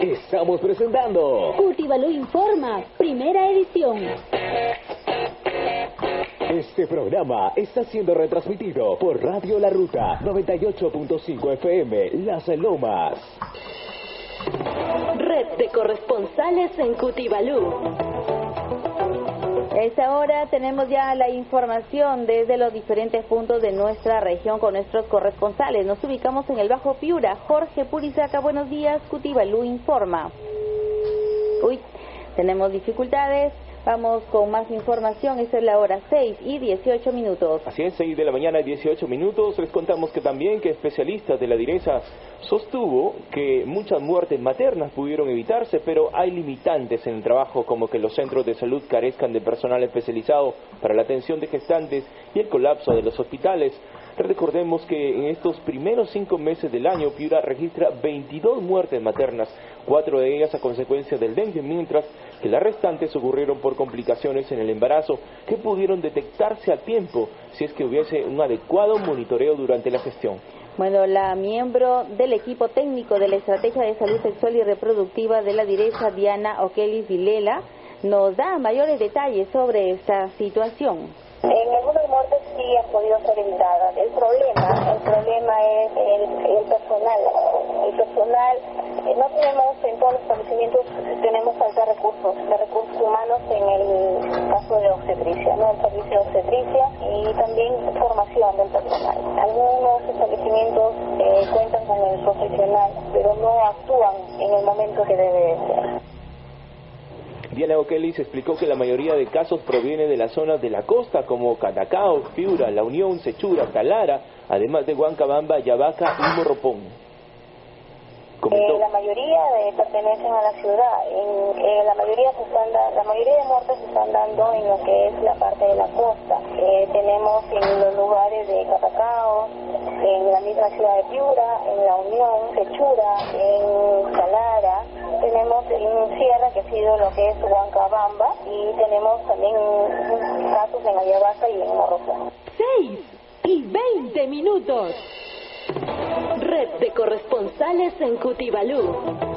Estamos presentando Cutibalú Informa, primera edición. Este programa está siendo retransmitido por Radio La Ruta 98.5 FM Las Lomas. Red de corresponsales en Cutibalú. Esta hora tenemos ya la información desde los diferentes puntos de nuestra región con nuestros corresponsales. Nos ubicamos en el Bajo Piura. Jorge Purizaca, buenos días. Cutibalú informa. Uy, tenemos dificultades. Vamos con más información, esta es la hora 6 y 18 minutos. Así es, 6 de la mañana y 18 minutos. Les contamos que también que especialistas de la DIRESA sostuvo que muchas muertes maternas pudieron evitarse, pero hay limitantes en el trabajo como que los centros de salud carezcan de personal especializado para la atención de gestantes y el colapso de los hospitales. Recordemos que en estos primeros cinco meses del año Piura registra 22 muertes maternas, cuatro de ellas a consecuencia del dengue, mientras que las restantes ocurrieron por complicaciones en el embarazo que pudieron detectarse a tiempo si es que hubiese un adecuado monitoreo durante la gestión. Bueno, la miembro del equipo técnico de la Estrategia de Salud Sexual y Reproductiva de la Direza, Diana Okelis Vilela, nos da mayores detalles sobre esta situación. En algunas muertes sí han podido ser evitadas. El problema, el problema es el, personal. El personal, eh, no tenemos en todos los establecimientos, tenemos falta de recursos, de recursos humanos en el caso de obstetricia, ¿no? El servicio de obstetricia y también formación del personal. Pero no actúan en el momento que debe ser. Diana Okelis explicó que la mayoría de casos proviene de las zonas de la costa como Catacao, Piura, La Unión, Sechura, Talara, además de Huancabamba, Yabaca y Morropón. Eh, la mayoría pertenecen a la ciudad. En, eh, la mayoría se están la mayoría de muertes se están dando en lo que es la parte de la costa. La ciudad de Piura, en La Unión, Sechura, en Talara. Tenemos en Sierra, que ha sido lo que es Huancabamba, y tenemos también casos en Ayabaca y en Morrosa. 6 y 20 minutos. Red de corresponsales en Cutibalú.